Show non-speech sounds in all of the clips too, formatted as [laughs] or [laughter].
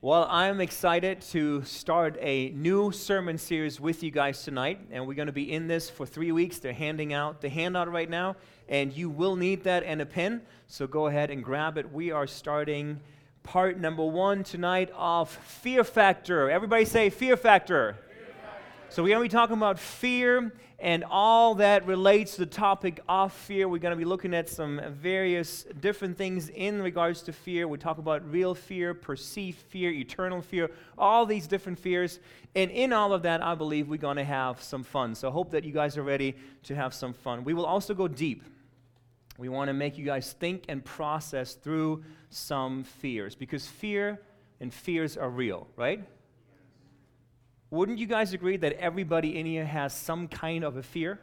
Well, I'm excited to start a new sermon series with you guys tonight, and we're going to be in this for three weeks. They're handing out the handout right now, and you will need that and a pen, so go ahead and grab it. We are starting part number one tonight of Fear Factor. Everybody say Fear Factor. So, we're going to be talking about fear and all that relates to the topic of fear. We're going to be looking at some various different things in regards to fear. We talk about real fear, perceived fear, eternal fear, all these different fears. And in all of that, I believe we're going to have some fun. So, I hope that you guys are ready to have some fun. We will also go deep. We want to make you guys think and process through some fears because fear and fears are real, right? Wouldn't you guys agree that everybody in here has some kind of a fear?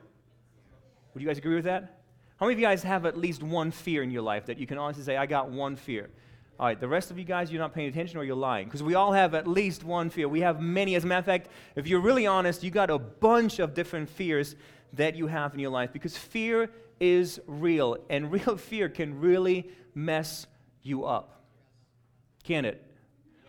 Would you guys agree with that? How many of you guys have at least one fear in your life that you can honestly say, I got one fear? All right, the rest of you guys, you're not paying attention or you're lying. Because we all have at least one fear. We have many. As a matter of fact, if you're really honest, you got a bunch of different fears that you have in your life because fear is real. And [laughs] real fear can really mess you up. Can it?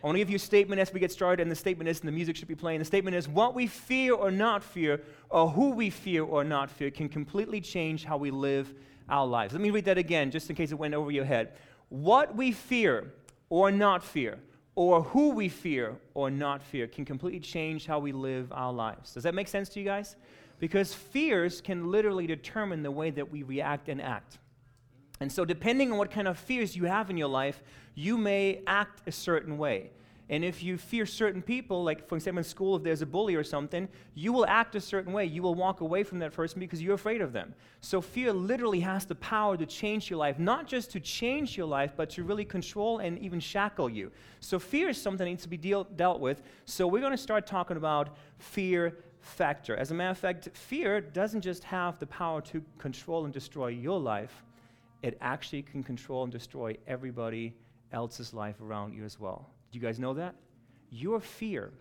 I want to give you a statement as we get started, and the statement is, and the music should be playing. The statement is, what we fear or not fear, or who we fear or not fear, can completely change how we live our lives. Let me read that again, just in case it went over your head. What we fear or not fear, or who we fear or not fear, can completely change how we live our lives. Does that make sense to you guys? Because fears can literally determine the way that we react and act. And so, depending on what kind of fears you have in your life, you may act a certain way. And if you fear certain people, like for example in school, if there's a bully or something, you will act a certain way. You will walk away from that person because you're afraid of them. So fear literally has the power to change your life, not just to change your life, but to really control and even shackle you. So fear is something that needs to be deal, dealt with. So we're going to start talking about fear factor. As a matter of fact, fear doesn't just have the power to control and destroy your life, it actually can control and destroy everybody else's life around you as well. Do you guys know that? Your fear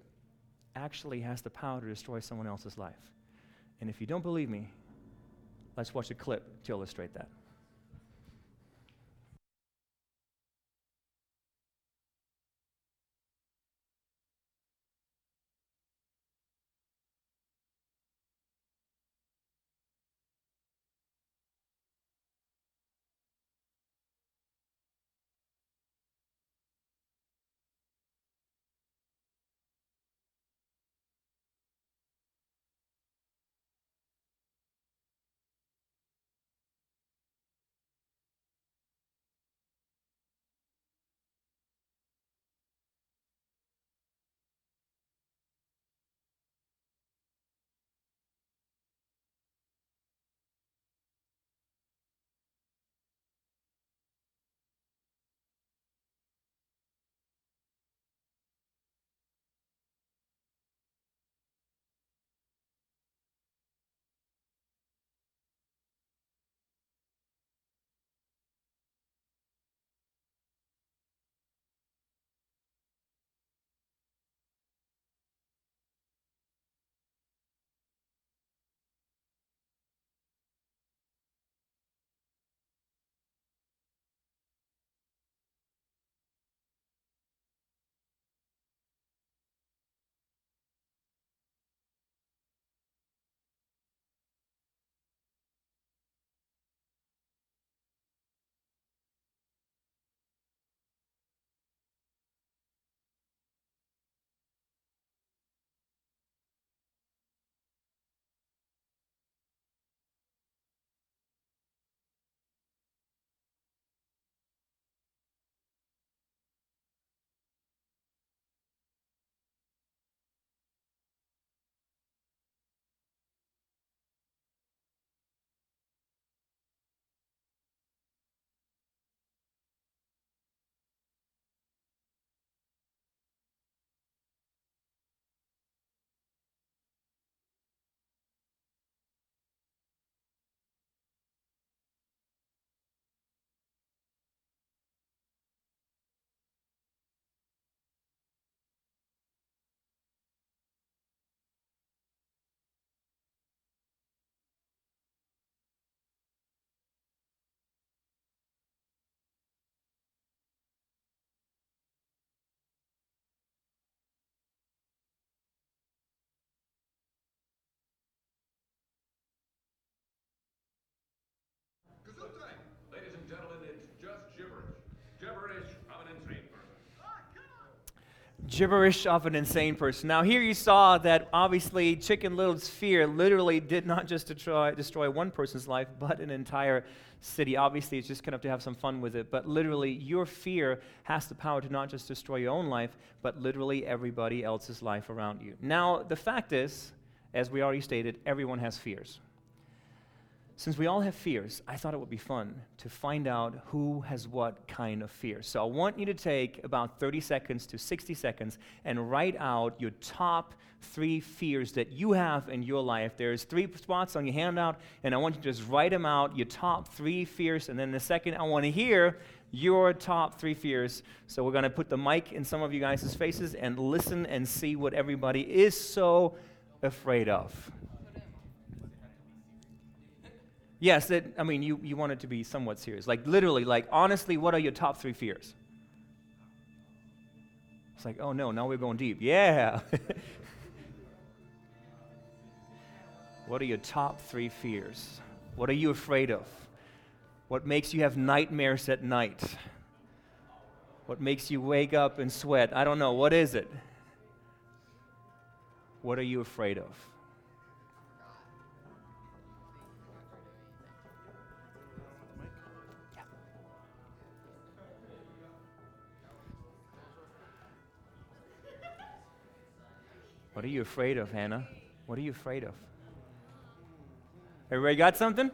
actually has the power to destroy someone else's life. And if you don't believe me, let's watch a clip to illustrate that. Gibberish of an insane person. Now, here you saw that obviously Chicken Little's fear literally did not just destroy, destroy one person's life, but an entire city. Obviously, it's just kind of to have some fun with it, but literally, your fear has the power to not just destroy your own life, but literally everybody else's life around you. Now, the fact is, as we already stated, everyone has fears. Since we all have fears, I thought it would be fun to find out who has what kind of fear. So I want you to take about 30 seconds to 60 seconds and write out your top three fears that you have in your life. There's three spots on your handout, and I want you to just write them out, your top three fears. And then the second, I want to hear your top three fears. So we're going to put the mic in some of you guys' faces and listen and see what everybody is so afraid of. Yes, that, I mean, you, you want it to be somewhat serious. Like, literally, like, honestly, what are your top three fears? It's like, oh no, now we're going deep. Yeah. [laughs] what are your top three fears? What are you afraid of? What makes you have nightmares at night? What makes you wake up and sweat? I don't know. What is it? What are you afraid of? What are you afraid of, Hannah? What are you afraid of? Everybody got something?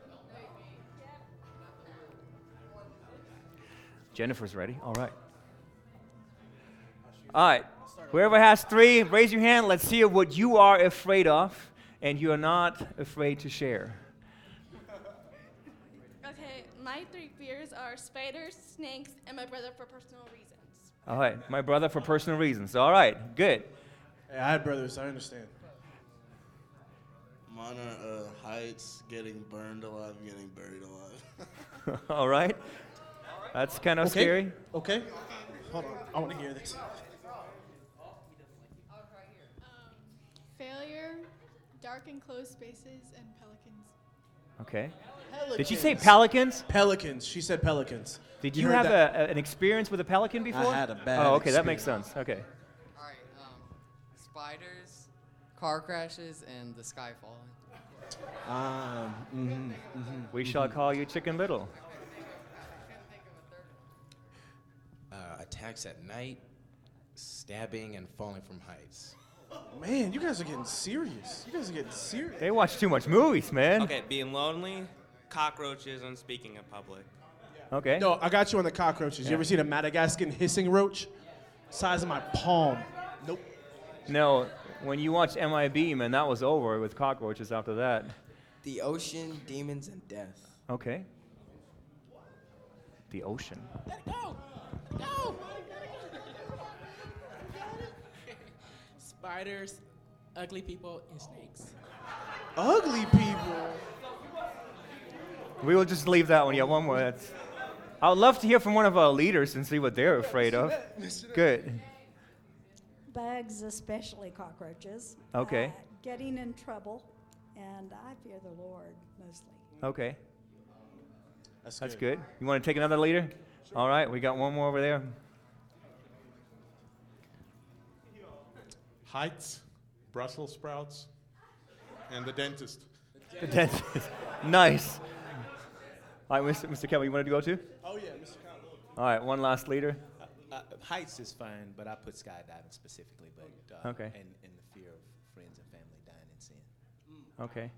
Jennifer's ready. All right. All right. Whoever has three, raise your hand. Let's see what you are afraid of and you are not afraid to share. Okay, my three fears are spiders, snakes, and my brother for personal reasons. All right. My brother for personal reasons. All right. Good. Hey, I had brothers. I understand. Mine are uh, heights, getting burned alive, and getting buried alive. [laughs] All right. That's kind of Okay. scary. Okay. Hold on. I want to hear this. Failure, dark enclosed spaces, and pelicans. Okay. Pelicans. Did she say pelicans? Pelicans. She said pelicans. Did You you, have a, a- an experience with a pelican before? I had a bad Oh, okay, that makes sense. Okay. All right. Spiders, car crashes, and the sky falling. Um. mhm, mhm. We shall call you Chicken Little. uh, attacks at night, stabbing, and falling from heights. Man, you guys are getting serious. You guys are getting serious. They watch too much movies, man. Okay, being lonely, cockroaches, and speaking in public. Okay. No, I got you on the cockroaches. You ever seen a Madagascan hissing roach? Size of my palm. Nope. No, when you watch MIB, man, that was over with cockroaches after that. The ocean, demons, and death. Okay. The ocean. Let go, go! Spiders, ugly people, and snakes. Ugly people. We will just leave that one. Yeah, one more. That's. I would love to hear from one of our leaders and see what they're afraid of. Good. Bugs, especially cockroaches. Okay. uh, getting in trouble, and I fear the Lord mostly. Okay. That's, That's good. You want to take another leader? All right, we got one more over there. Heights, Brussels sprouts, and the dentist. The dentist. [laughs] nice. All right, Mr. Mr. Kelly, you wanted to go too? Oh yeah, Mr. Cotton. All right, one last leader. Heights is fine, but I put skydiving specifically, but uh, Okay. and, and the fear of friends and family dying in sin. Okay.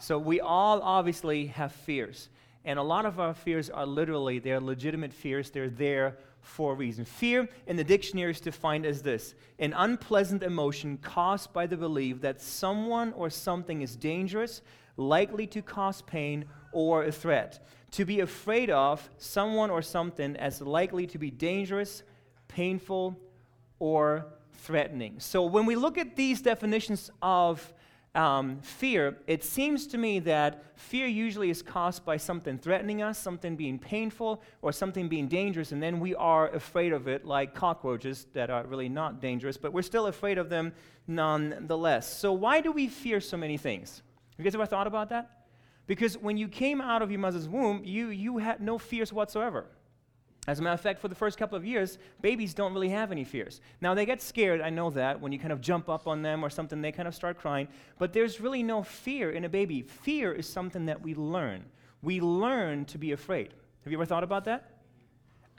So we all obviously have fears. And a lot of our fears are literally, they're legitimate fears. They're there for a reason. Fear in the dictionary is defined as this an unpleasant emotion caused by the belief that someone or something is dangerous, likely to cause pain, or a threat. To be afraid of someone or something as likely to be dangerous, painful, or threatening. So when we look at these definitions of um, fear, it seems to me that fear usually is caused by something threatening us, something being painful, or something being dangerous, and then we are afraid of it, like cockroaches that are really not dangerous, but we're still afraid of them nonetheless. So, why do we fear so many things? Have you guys ever thought about that? Because when you came out of your mother's womb, you, you had no fears whatsoever. As a matter of fact, for the first couple of years, babies don't really have any fears. Now, they get scared, I know that. When you kind of jump up on them or something, they kind of start crying. But there's really no fear in a baby. Fear is something that we learn. We learn to be afraid. Have you ever thought about that?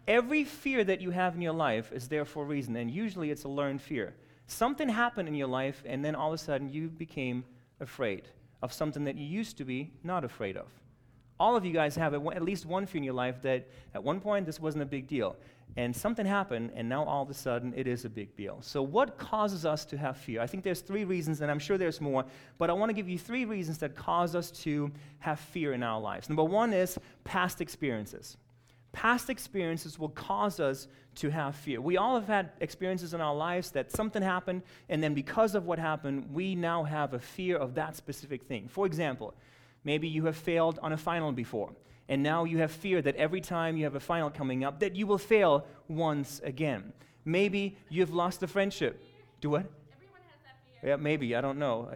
Every fear that you have in your life is there for a reason, and usually it's a learned fear. Something happened in your life, and then all of a sudden you became afraid of something that you used to be not afraid of. All of you guys have at least one fear in your life that at one point this wasn't a big deal, and something happened, and now all of a sudden it is a big deal. So, what causes us to have fear? I think there's three reasons, and I'm sure there's more, but I want to give you three reasons that cause us to have fear in our lives. Number one is past experiences. Past experiences will cause us to have fear. We all have had experiences in our lives that something happened, and then because of what happened, we now have a fear of that specific thing. For example, maybe you have failed on a final before, and now you have fear that every time you have a final coming up, that you will fail once again. Maybe you've lost a friendship. Do what? Yeah, maybe. I don't know.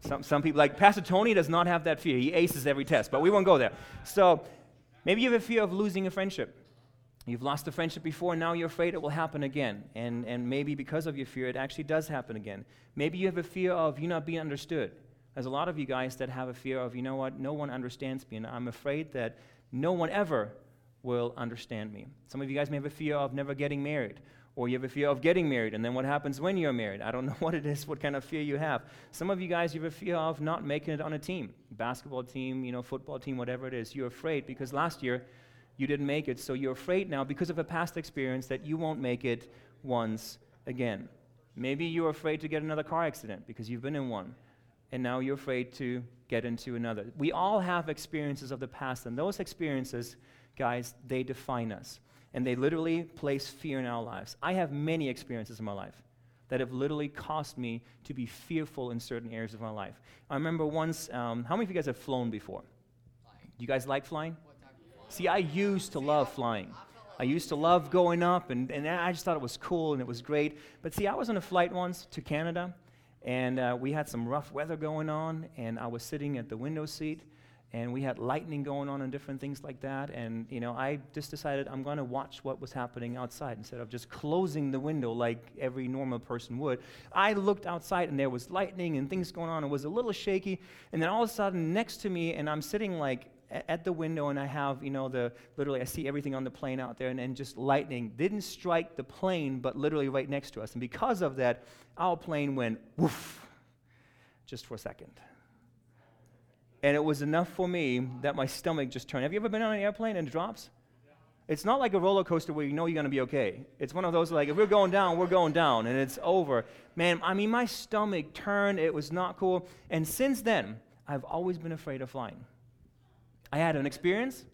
Some, some people, like Pastor Tony, does not have that fear. He aces every test, but we won't go there. So, Maybe you have a fear of losing a friendship. You've lost a friendship before, and now you're afraid it will happen again. And, and maybe because of your fear, it actually does happen again. Maybe you have a fear of you not being understood. There's a lot of you guys that have a fear of, you know what, no one understands me, and I'm afraid that no one ever will understand me. Some of you guys may have a fear of never getting married, or you have a fear of getting married, and then what happens when you're married? I don't [laughs] know what it is, what kind of fear you have. Some of you guys, you have a fear of not making it on a team basketball team, you know, football team, whatever it is. You're afraid because last year you didn't make it, so you're afraid now because of a past experience that you won't make it once again. Maybe you're afraid to get another car accident because you've been in one, and now you're afraid to get into another. We all have experiences of the past, and those experiences, guys, they define us and they literally place fear in our lives. I have many experiences in my life that have literally caused me to be fearful in certain areas of my life. I remember once, um, how many of you guys have flown before? Do you guys like flying? See, I used to love flying. I used to love going up, and, and I just thought it was cool and it was great. But see, I was on a flight once to Canada, and uh, we had some rough weather going on, and I was sitting at the window seat, and we had lightning going on and different things like that. And, you know, I just decided I'm going to watch what was happening outside instead of just closing the window like every normal person would. I looked outside and there was lightning and things going on. It was a little shaky. And then all of a sudden, next to me, and I'm sitting like at the window and I have, you know, the literally I see everything on the plane out there and then just lightning didn't strike the plane, but literally right next to us. And because of that, our plane went woof just for a second. And it was enough for me that my stomach just turned. Have you ever been on an airplane and it drops? It's not like a roller coaster where you know you're going to be okay. It's one of those like, if we're going down, we're going down, and it's over. Man, I mean, my stomach turned. It was not cool. And since then, I've always been afraid of flying. I had an experience,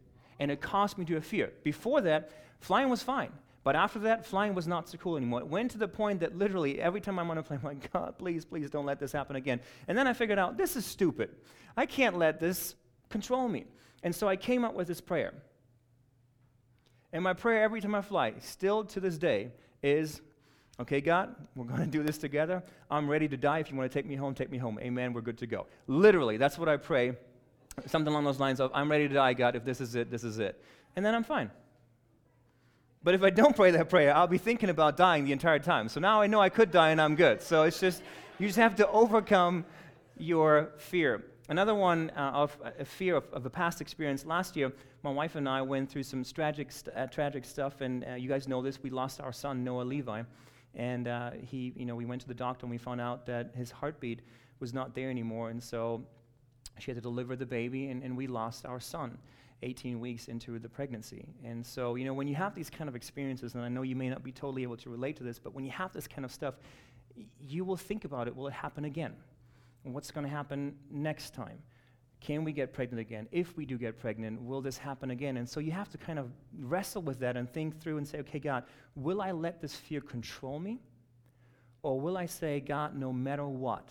and it caused me to have fear. Before that, flying was fine. But after that, flying was not so cool anymore. It went to the point that literally every time I'm on a plane, I'm like, [laughs] God, please, please don't let this happen again. And then I figured out, this is stupid. I can't let this control me. And so I came up with this prayer. And my prayer every time I fly, still to this day, is okay, God, we're going to do this together. I'm ready to die. If you want to take me home, take me home. Amen. We're good to go. Literally, that's what I pray. [laughs] Something along those lines of, I'm ready to die, God. If this is it, this is it. And then I'm fine. But if I don't pray that prayer, I'll be thinking about dying the entire time. So now I know I could die and I'm good. So it's just, you just have to overcome your fear. Another one uh, of a fear of, of, a past experience. Last year, my wife and I went through some tragic, st- uh, tragic stuff, and uh, you guys know this. We lost our son, Noah Levi, and uh, he, you know, we went to the doctor and we found out that his heartbeat was not there anymore, and so she had to deliver the baby, and, and we lost our son. 18 weeks into the pregnancy. And so, you know, when you have these kind of experiences, and I know you may not be totally able to relate to this, but when you have this kind of stuff, you will think about it will it happen again? What's going to happen next time? Can we get pregnant again? If we do get pregnant, will this happen again? And so you have to kind of wrestle with that and think through and say, okay, God, will I let this fear control me? Or will I say, God, no matter what,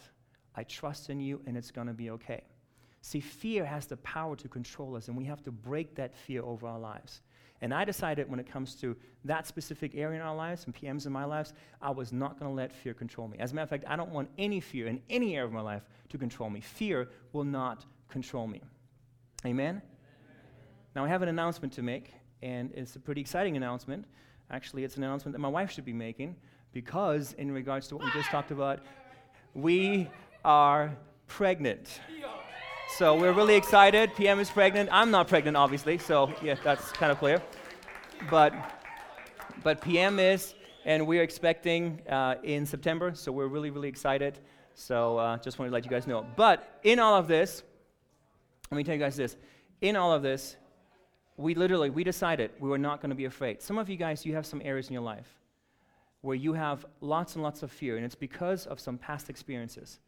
I trust in you and it's going to be okay? See, fear has the power to control us, and we have to break that fear over our lives. And I decided when it comes to that specific area in our lives and PMs in my lives, I was not going to let fear control me. As a matter of fact, I don't want any fear in any area of my life to control me. Fear will not control me. Amen? Now, I have an announcement to make. and it's a pretty exciting announcement. Actually, it's an announcement that my wife should be making because, in regards to what we just talked about, we are pregnant. So we're really excited. PM is pregnant. I'm not pregnant, obviously, so yeah, that's kind of clear. But, but PM is, and we're expecting uh, in September, so we're really, really excited. So uh, just wanted to let you guys know. But in all of this, let me tell you guys this. In all of this, we literally, we decided we were not going to be afraid. Some of you guys, you have some areas in your life where you have lots and lots of fear, and it's because of some past experiences.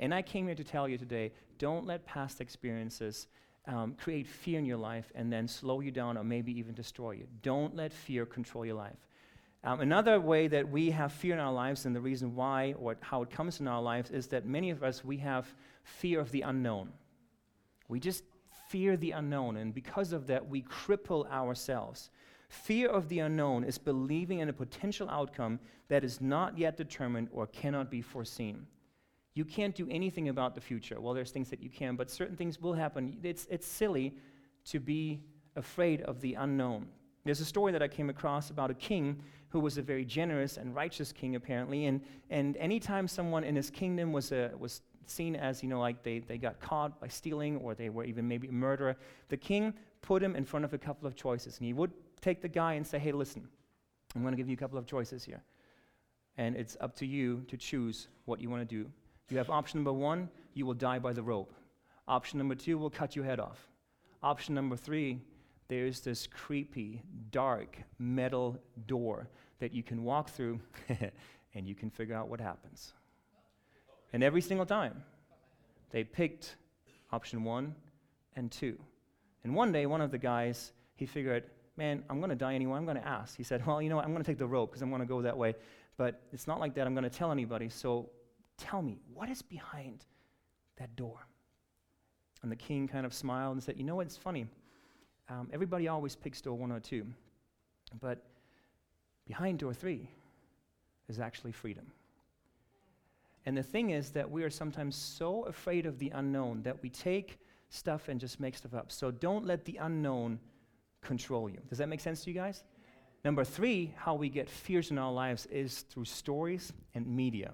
And I came here to tell you today don't let past experiences um, create fear in your life and then slow you down or maybe even destroy you. Don't let fear control your life. Um, another way that we have fear in our lives, and the reason why or how it comes in our lives, is that many of us, we have fear of the unknown. We just fear the unknown, and because of that, we cripple ourselves. Fear of the unknown is believing in a potential outcome that is not yet determined or cannot be foreseen. You can't do anything about the future. Well, there's things that you can, but certain things will happen. It's, it's silly to be afraid of the unknown. There's a story that I came across about a king who was a very generous and righteous king, apparently. And, and anytime someone in his kingdom was, a, was seen as, you know, like they, they got caught by stealing or they were even maybe a murderer, the king put him in front of a couple of choices. And he would take the guy and say, hey, listen, I'm going to give you a couple of choices here. And it's up to you to choose what you want to do. You have option number one, you will die by the rope. Option number two, we'll cut your head off. Option number three, there's this creepy, dark metal door that you can walk through [laughs] and you can figure out what happens. And every single time, they picked option one and two. And one day, one of the guys, he figured, man, I'm going to die anyway. I'm going to ask. He said, well, you know what? I'm going to take the rope because I'm going to go that way. But it's not like that. I'm going to tell anybody. So tell me, what is behind that door? And the king kind of smiled and said, you know what? It's funny. Um, everybody always picks door one or two. But behind door three is actually freedom. And the thing is that we are sometimes so afraid of the unknown that we take stuff and just make stuff up. So don't let the unknown control you. Does that make sense to you guys? Number three, how we get fears in our lives is through stories and media.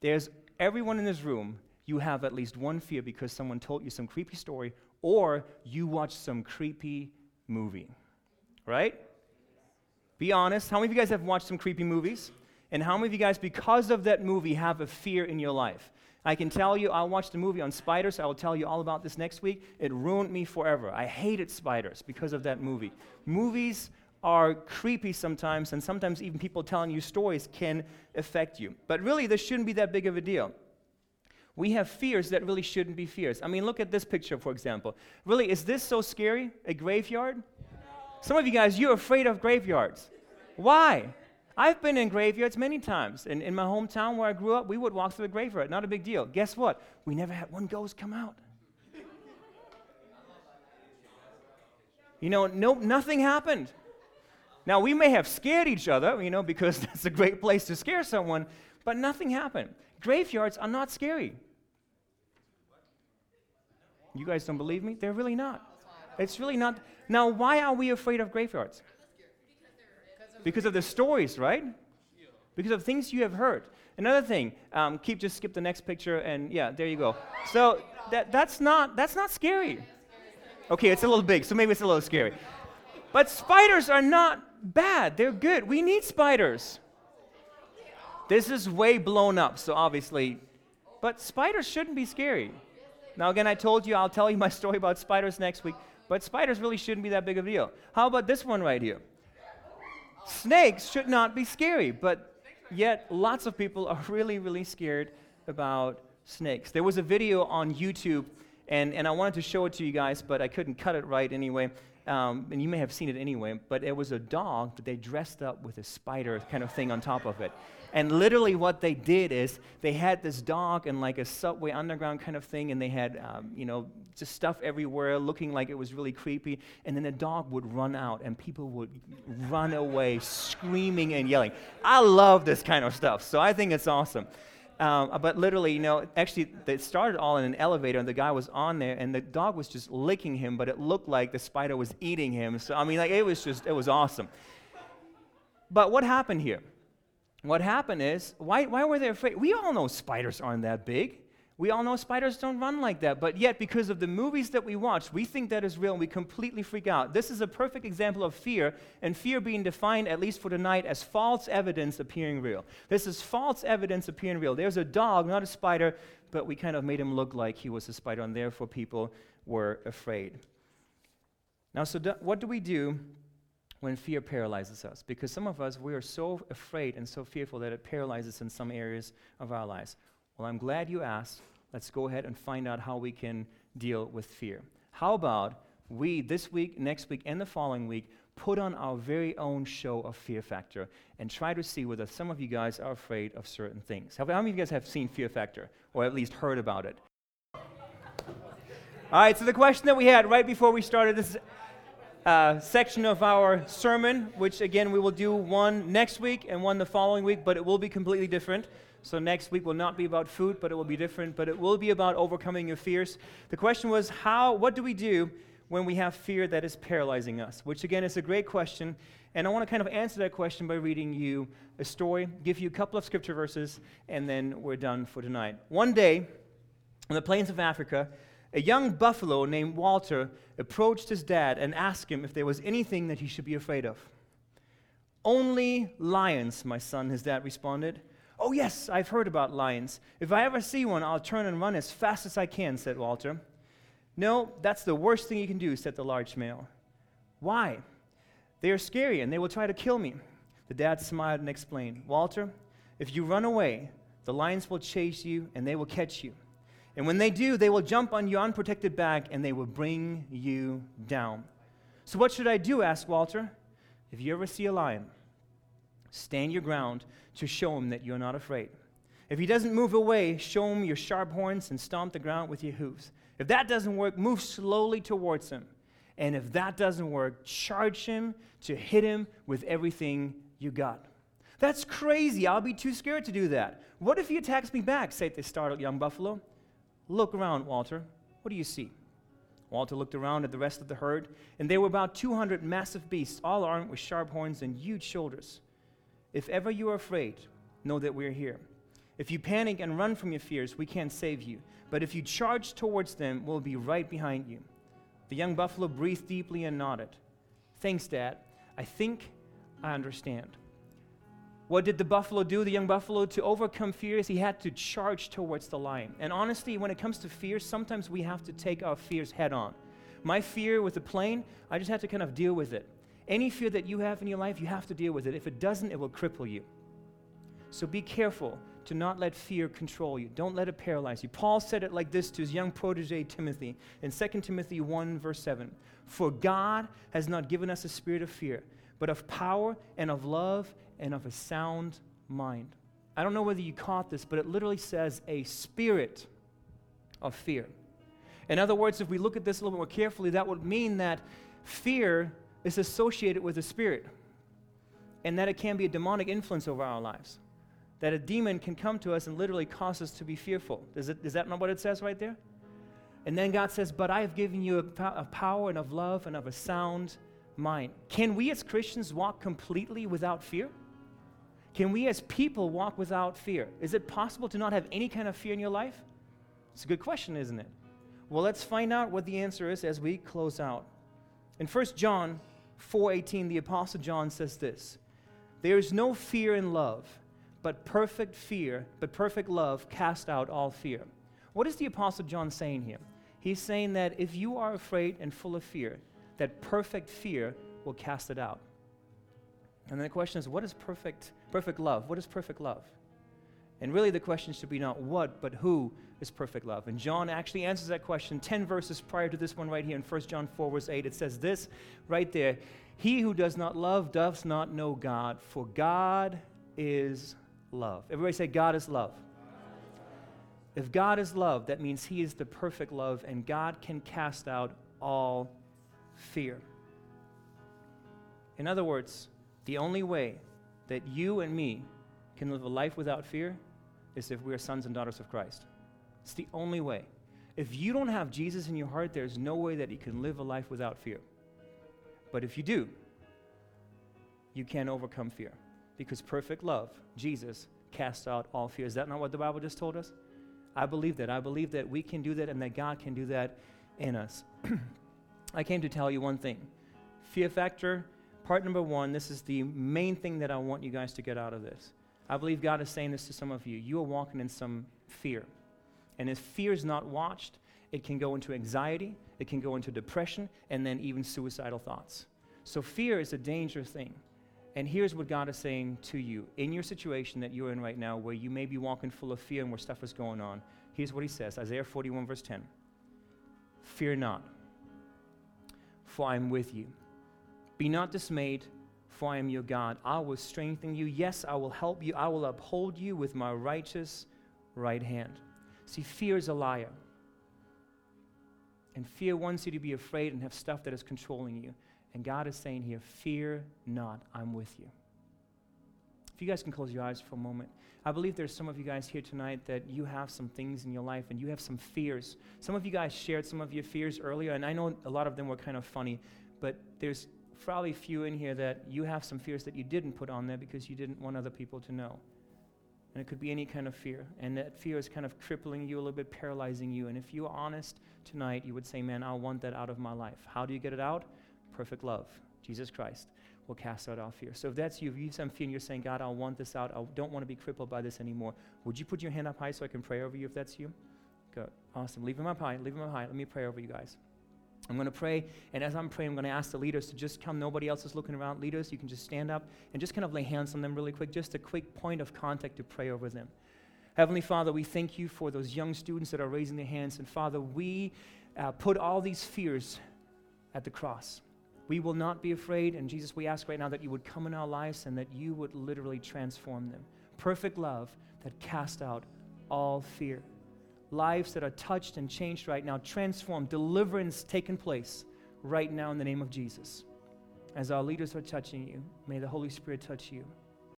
There's everyone in this room, you have at least one fear because someone told you some creepy story or you watched some creepy movie. Right? Be honest. How many of you guys have watched some creepy movies? And how many of you guys, because of that movie, have a fear in your life? I can tell you, I watched a movie on spiders. I will tell you all about this next week. It ruined me forever. I hated spiders because of that movie. Movies are creepy sometimes, and sometimes even people telling you stories can affect you. But really, this shouldn't be that big of a deal. We have fears that really shouldn't be fears. I mean, look at this picture, for example. Really, is this so scary? A graveyard? Some of you guys, you're afraid of graveyards. Why? I've been in graveyards many times. In, in my hometown where I grew up, we would walk through the graveyard. Not a big deal. Guess what? We never had one ghost come out. You know, no, nothing happened. Now, we may have scared each other, you know, because [laughs] that's a great place to scare someone, but nothing happened. Graveyards are not scary. You guys don't believe me? They're really not. It's really not. Now, why are we afraid of graveyards? Because of the stories, right? Because of things you have heard. Another thing, um, keep just skip the next picture, and yeah, there you go. So that, that's not that's not scary. Okay, it's a little big, so maybe it's a little scary. But spiders are not bad. They're good. We need spiders. This is way blown up, so obviously, but spiders shouldn't be scary. Now, again, I told you I'll tell you my [laughs] story about spiders next week, but spiders really shouldn't be that big of a deal. How about this one right here? Snakes should not be scary, but yet lots of people are [laughs] really, really scared about snakes. There was a video on YouTube, and, and I wanted to show it to you guys, but I couldn't cut it right anyway. Um, and you may have seen it anyway, but it was a dog, but they dressed up with a spider kind of thing on top of it. And literally, what they did is they had this dog in like a subway underground kind of thing, and they had, um, you know, just stuff everywhere, looking like it was really creepy. And then the dog would run out, and people would run away, screaming and yelling. I love this kind of stuff, so I think it's awesome. Um, but literally, you know, actually, it started all in an elevator, and the guy was on there, and the dog was just licking him, but it looked like the spider was eating him. So, I mean, like, it was just, it was awesome. But what happened here? What happened is, why, why were they afraid? We all know spiders aren't that big. We all know spiders don't run like that, but yet, because of the movies that we watch, we think that is real and we completely freak out. This is a perfect example of fear, and fear being defined, at least for tonight, as false evidence appearing real. This is false evidence appearing real. There's a dog, not a spider, but we kind of made him look like he was a spider, and therefore people were afraid. Now, so do, what do we do when fear paralyzes us? Because some of us, we are so afraid and so fearful that it paralyzes in some areas of our lives. Well, I'm glad you asked. Let's go ahead and find out how we can deal with fear. How about we, this week, next week, and the following week, put on our very own show of Fear Factor and try to see whether some of you guys are afraid of certain things. How many of you guys have seen Fear Factor or at least heard about it? All right, so the question that we had right before we started this uh, section of our sermon, which again we will do one next week and one the following week, but it will be completely different. So next week will not be about food, but it will be different, but it will be about overcoming your fears. The question was how what do we do when we have fear that is paralyzing us? Which again is a great question, and I want to kind of answer that question by reading you a story, give you a couple of scripture verses, and then we're done for tonight. One day, on the plains of Africa, a young buffalo named Walter approached his dad and asked him if there was anything that he should be afraid of. Only lions, my son, his dad responded. Oh, yes, I've heard about lions. If I ever see one, I'll turn and run as fast as I can, said Walter. No, that's the worst thing you can do, said the large male. Why? They are scary and they will try to kill me. The dad smiled and explained Walter, if you run away, the lions will chase you and they will catch you. And when they do, they will jump on your unprotected back and they will bring you down. So, what should I do? asked Walter. If you ever see a lion, stand your ground to show him that you're not afraid. If he doesn't move away, show him your sharp horns and stomp the ground with your hooves. If that doesn't work, move slowly towards him. And if that doesn't work, charge him to hit him with everything you got. That's crazy. I'll be too scared to do that. What if he attacks me back? said the startled young buffalo. Look around, Walter. What do you see? Walter looked around at the rest of the herd, and there were about 200 massive beasts, all armed with sharp horns and huge shoulders. If ever you are afraid, know that we're here. If you panic and run from your fears, we can't save you. But if you charge towards them, we'll be right behind you. The young buffalo breathed deeply and nodded. Thanks, Dad. I think I understand. What did the buffalo do, the young buffalo? To overcome fears, he had to charge towards the lion. And honestly, when it comes to fears, sometimes we have to take our fears head on. My fear with the plane, I just had to kind of deal with it. Any fear that you have in your life, you have to deal with it. If it doesn't, it will cripple you. So be careful to not let fear control you. Don't let it paralyze you. Paul said it like this to his young protege Timothy in 2 Timothy 1, verse 7 For God has not given us a spirit of fear, but of power and of love and of a sound mind. I don't know whether you caught this, but it literally says a spirit of fear. In other words, if we look at this a little more carefully, that would mean that fear is associated with a spirit, and that it can be a demonic influence over our lives. That a demon can come to us and literally cause us to be fearful. Is, it, is that not what it says right there? And then God says, But I have given you a, a power and of love and of a sound mind. Can we as Christians walk completely without fear? Can we as people walk without fear? Is it possible to not have any kind of fear in your life? It's a good question, isn't it? Well, let's find out what the answer is as we close out. In 1 John 4:18 the apostle John says this. There is no fear in love, but perfect fear, but perfect love cast out all fear. What is the apostle John saying here? He's saying that if you are afraid and full of fear, that perfect fear will cast it out. And then the question is what is perfect perfect love? What is perfect love? And really the question should be not what, but who is perfect love. And John actually answers that question 10 verses prior to this one right here in 1 John 4, verse 8. It says this right there He who does not love does not know God, for God is love. Everybody say, God is love. If God is love, that means He is the perfect love, and God can cast out all fear. In other words, the only way that you and me can live a life without fear is if we are sons and daughters of Christ. It's the only way. If you don't have Jesus in your heart, there's no way that you can live a life without fear. But if you do, you can overcome fear because perfect love, Jesus, casts out all fear. Is that not what the Bible just told us? I believe that. I believe that we can do that and that God can do that in us. [clears throat] I came to tell you one thing fear factor, part number one, this is the main thing that I want you guys to get out of this. I believe God is saying this to some of you. You are walking in some fear. And if fear is not watched, it can go into anxiety, it can go into depression, and then even suicidal thoughts. So fear is a dangerous thing. And here's what God is saying to you in your situation that you're in right now, where you may be walking full of fear and where stuff is going on. Here's what He says Isaiah 41, verse 10 Fear not, for I am with you. Be not dismayed, for I am your God. I will strengthen you. Yes, I will help you. I will uphold you with my righteous right hand. See, fear is a liar. And fear wants you to be afraid and have stuff that is controlling you. And God is saying here, Fear not, I'm with you. If you guys can close your eyes for a moment. I believe there's some of you guys here tonight that you have some things in your life and you have some fears. Some of you guys shared some of your fears earlier, and I know a lot of them were kind of funny, but there's probably few in here that you have some fears that you didn't put on there because you didn't want other people to know. And it could be any kind of fear. And that fear is kind of crippling you a little bit, paralyzing you. And if you're honest tonight, you would say, Man, I want that out of my life. How do you get it out? Perfect love. Jesus Christ will cast out all fear. So if that's you, if you have some fear and you're saying, God, I want this out, I don't want to be crippled by this anymore, would you put your hand up high so I can pray over you if that's you? Good. Awesome. Leave them up high. Leave them up high. Let me pray over you guys. I'm going to pray, and as I'm praying, I'm going to ask the leaders to just come. Nobody else is looking around. Leaders, you can just stand up and just kind of lay hands on them really quick, just a quick point of contact to pray over them. Heavenly Father, we thank you for those young students that are raising their hands. And Father, we uh, put all these fears at the cross. We will not be afraid. And Jesus, we ask right now that you would come in our lives and that you would literally transform them. Perfect love that cast out all fear lives that are touched and changed right now, transformed, deliverance taking place right now in the name of Jesus. As our leaders are touching you, may the Holy Spirit touch you.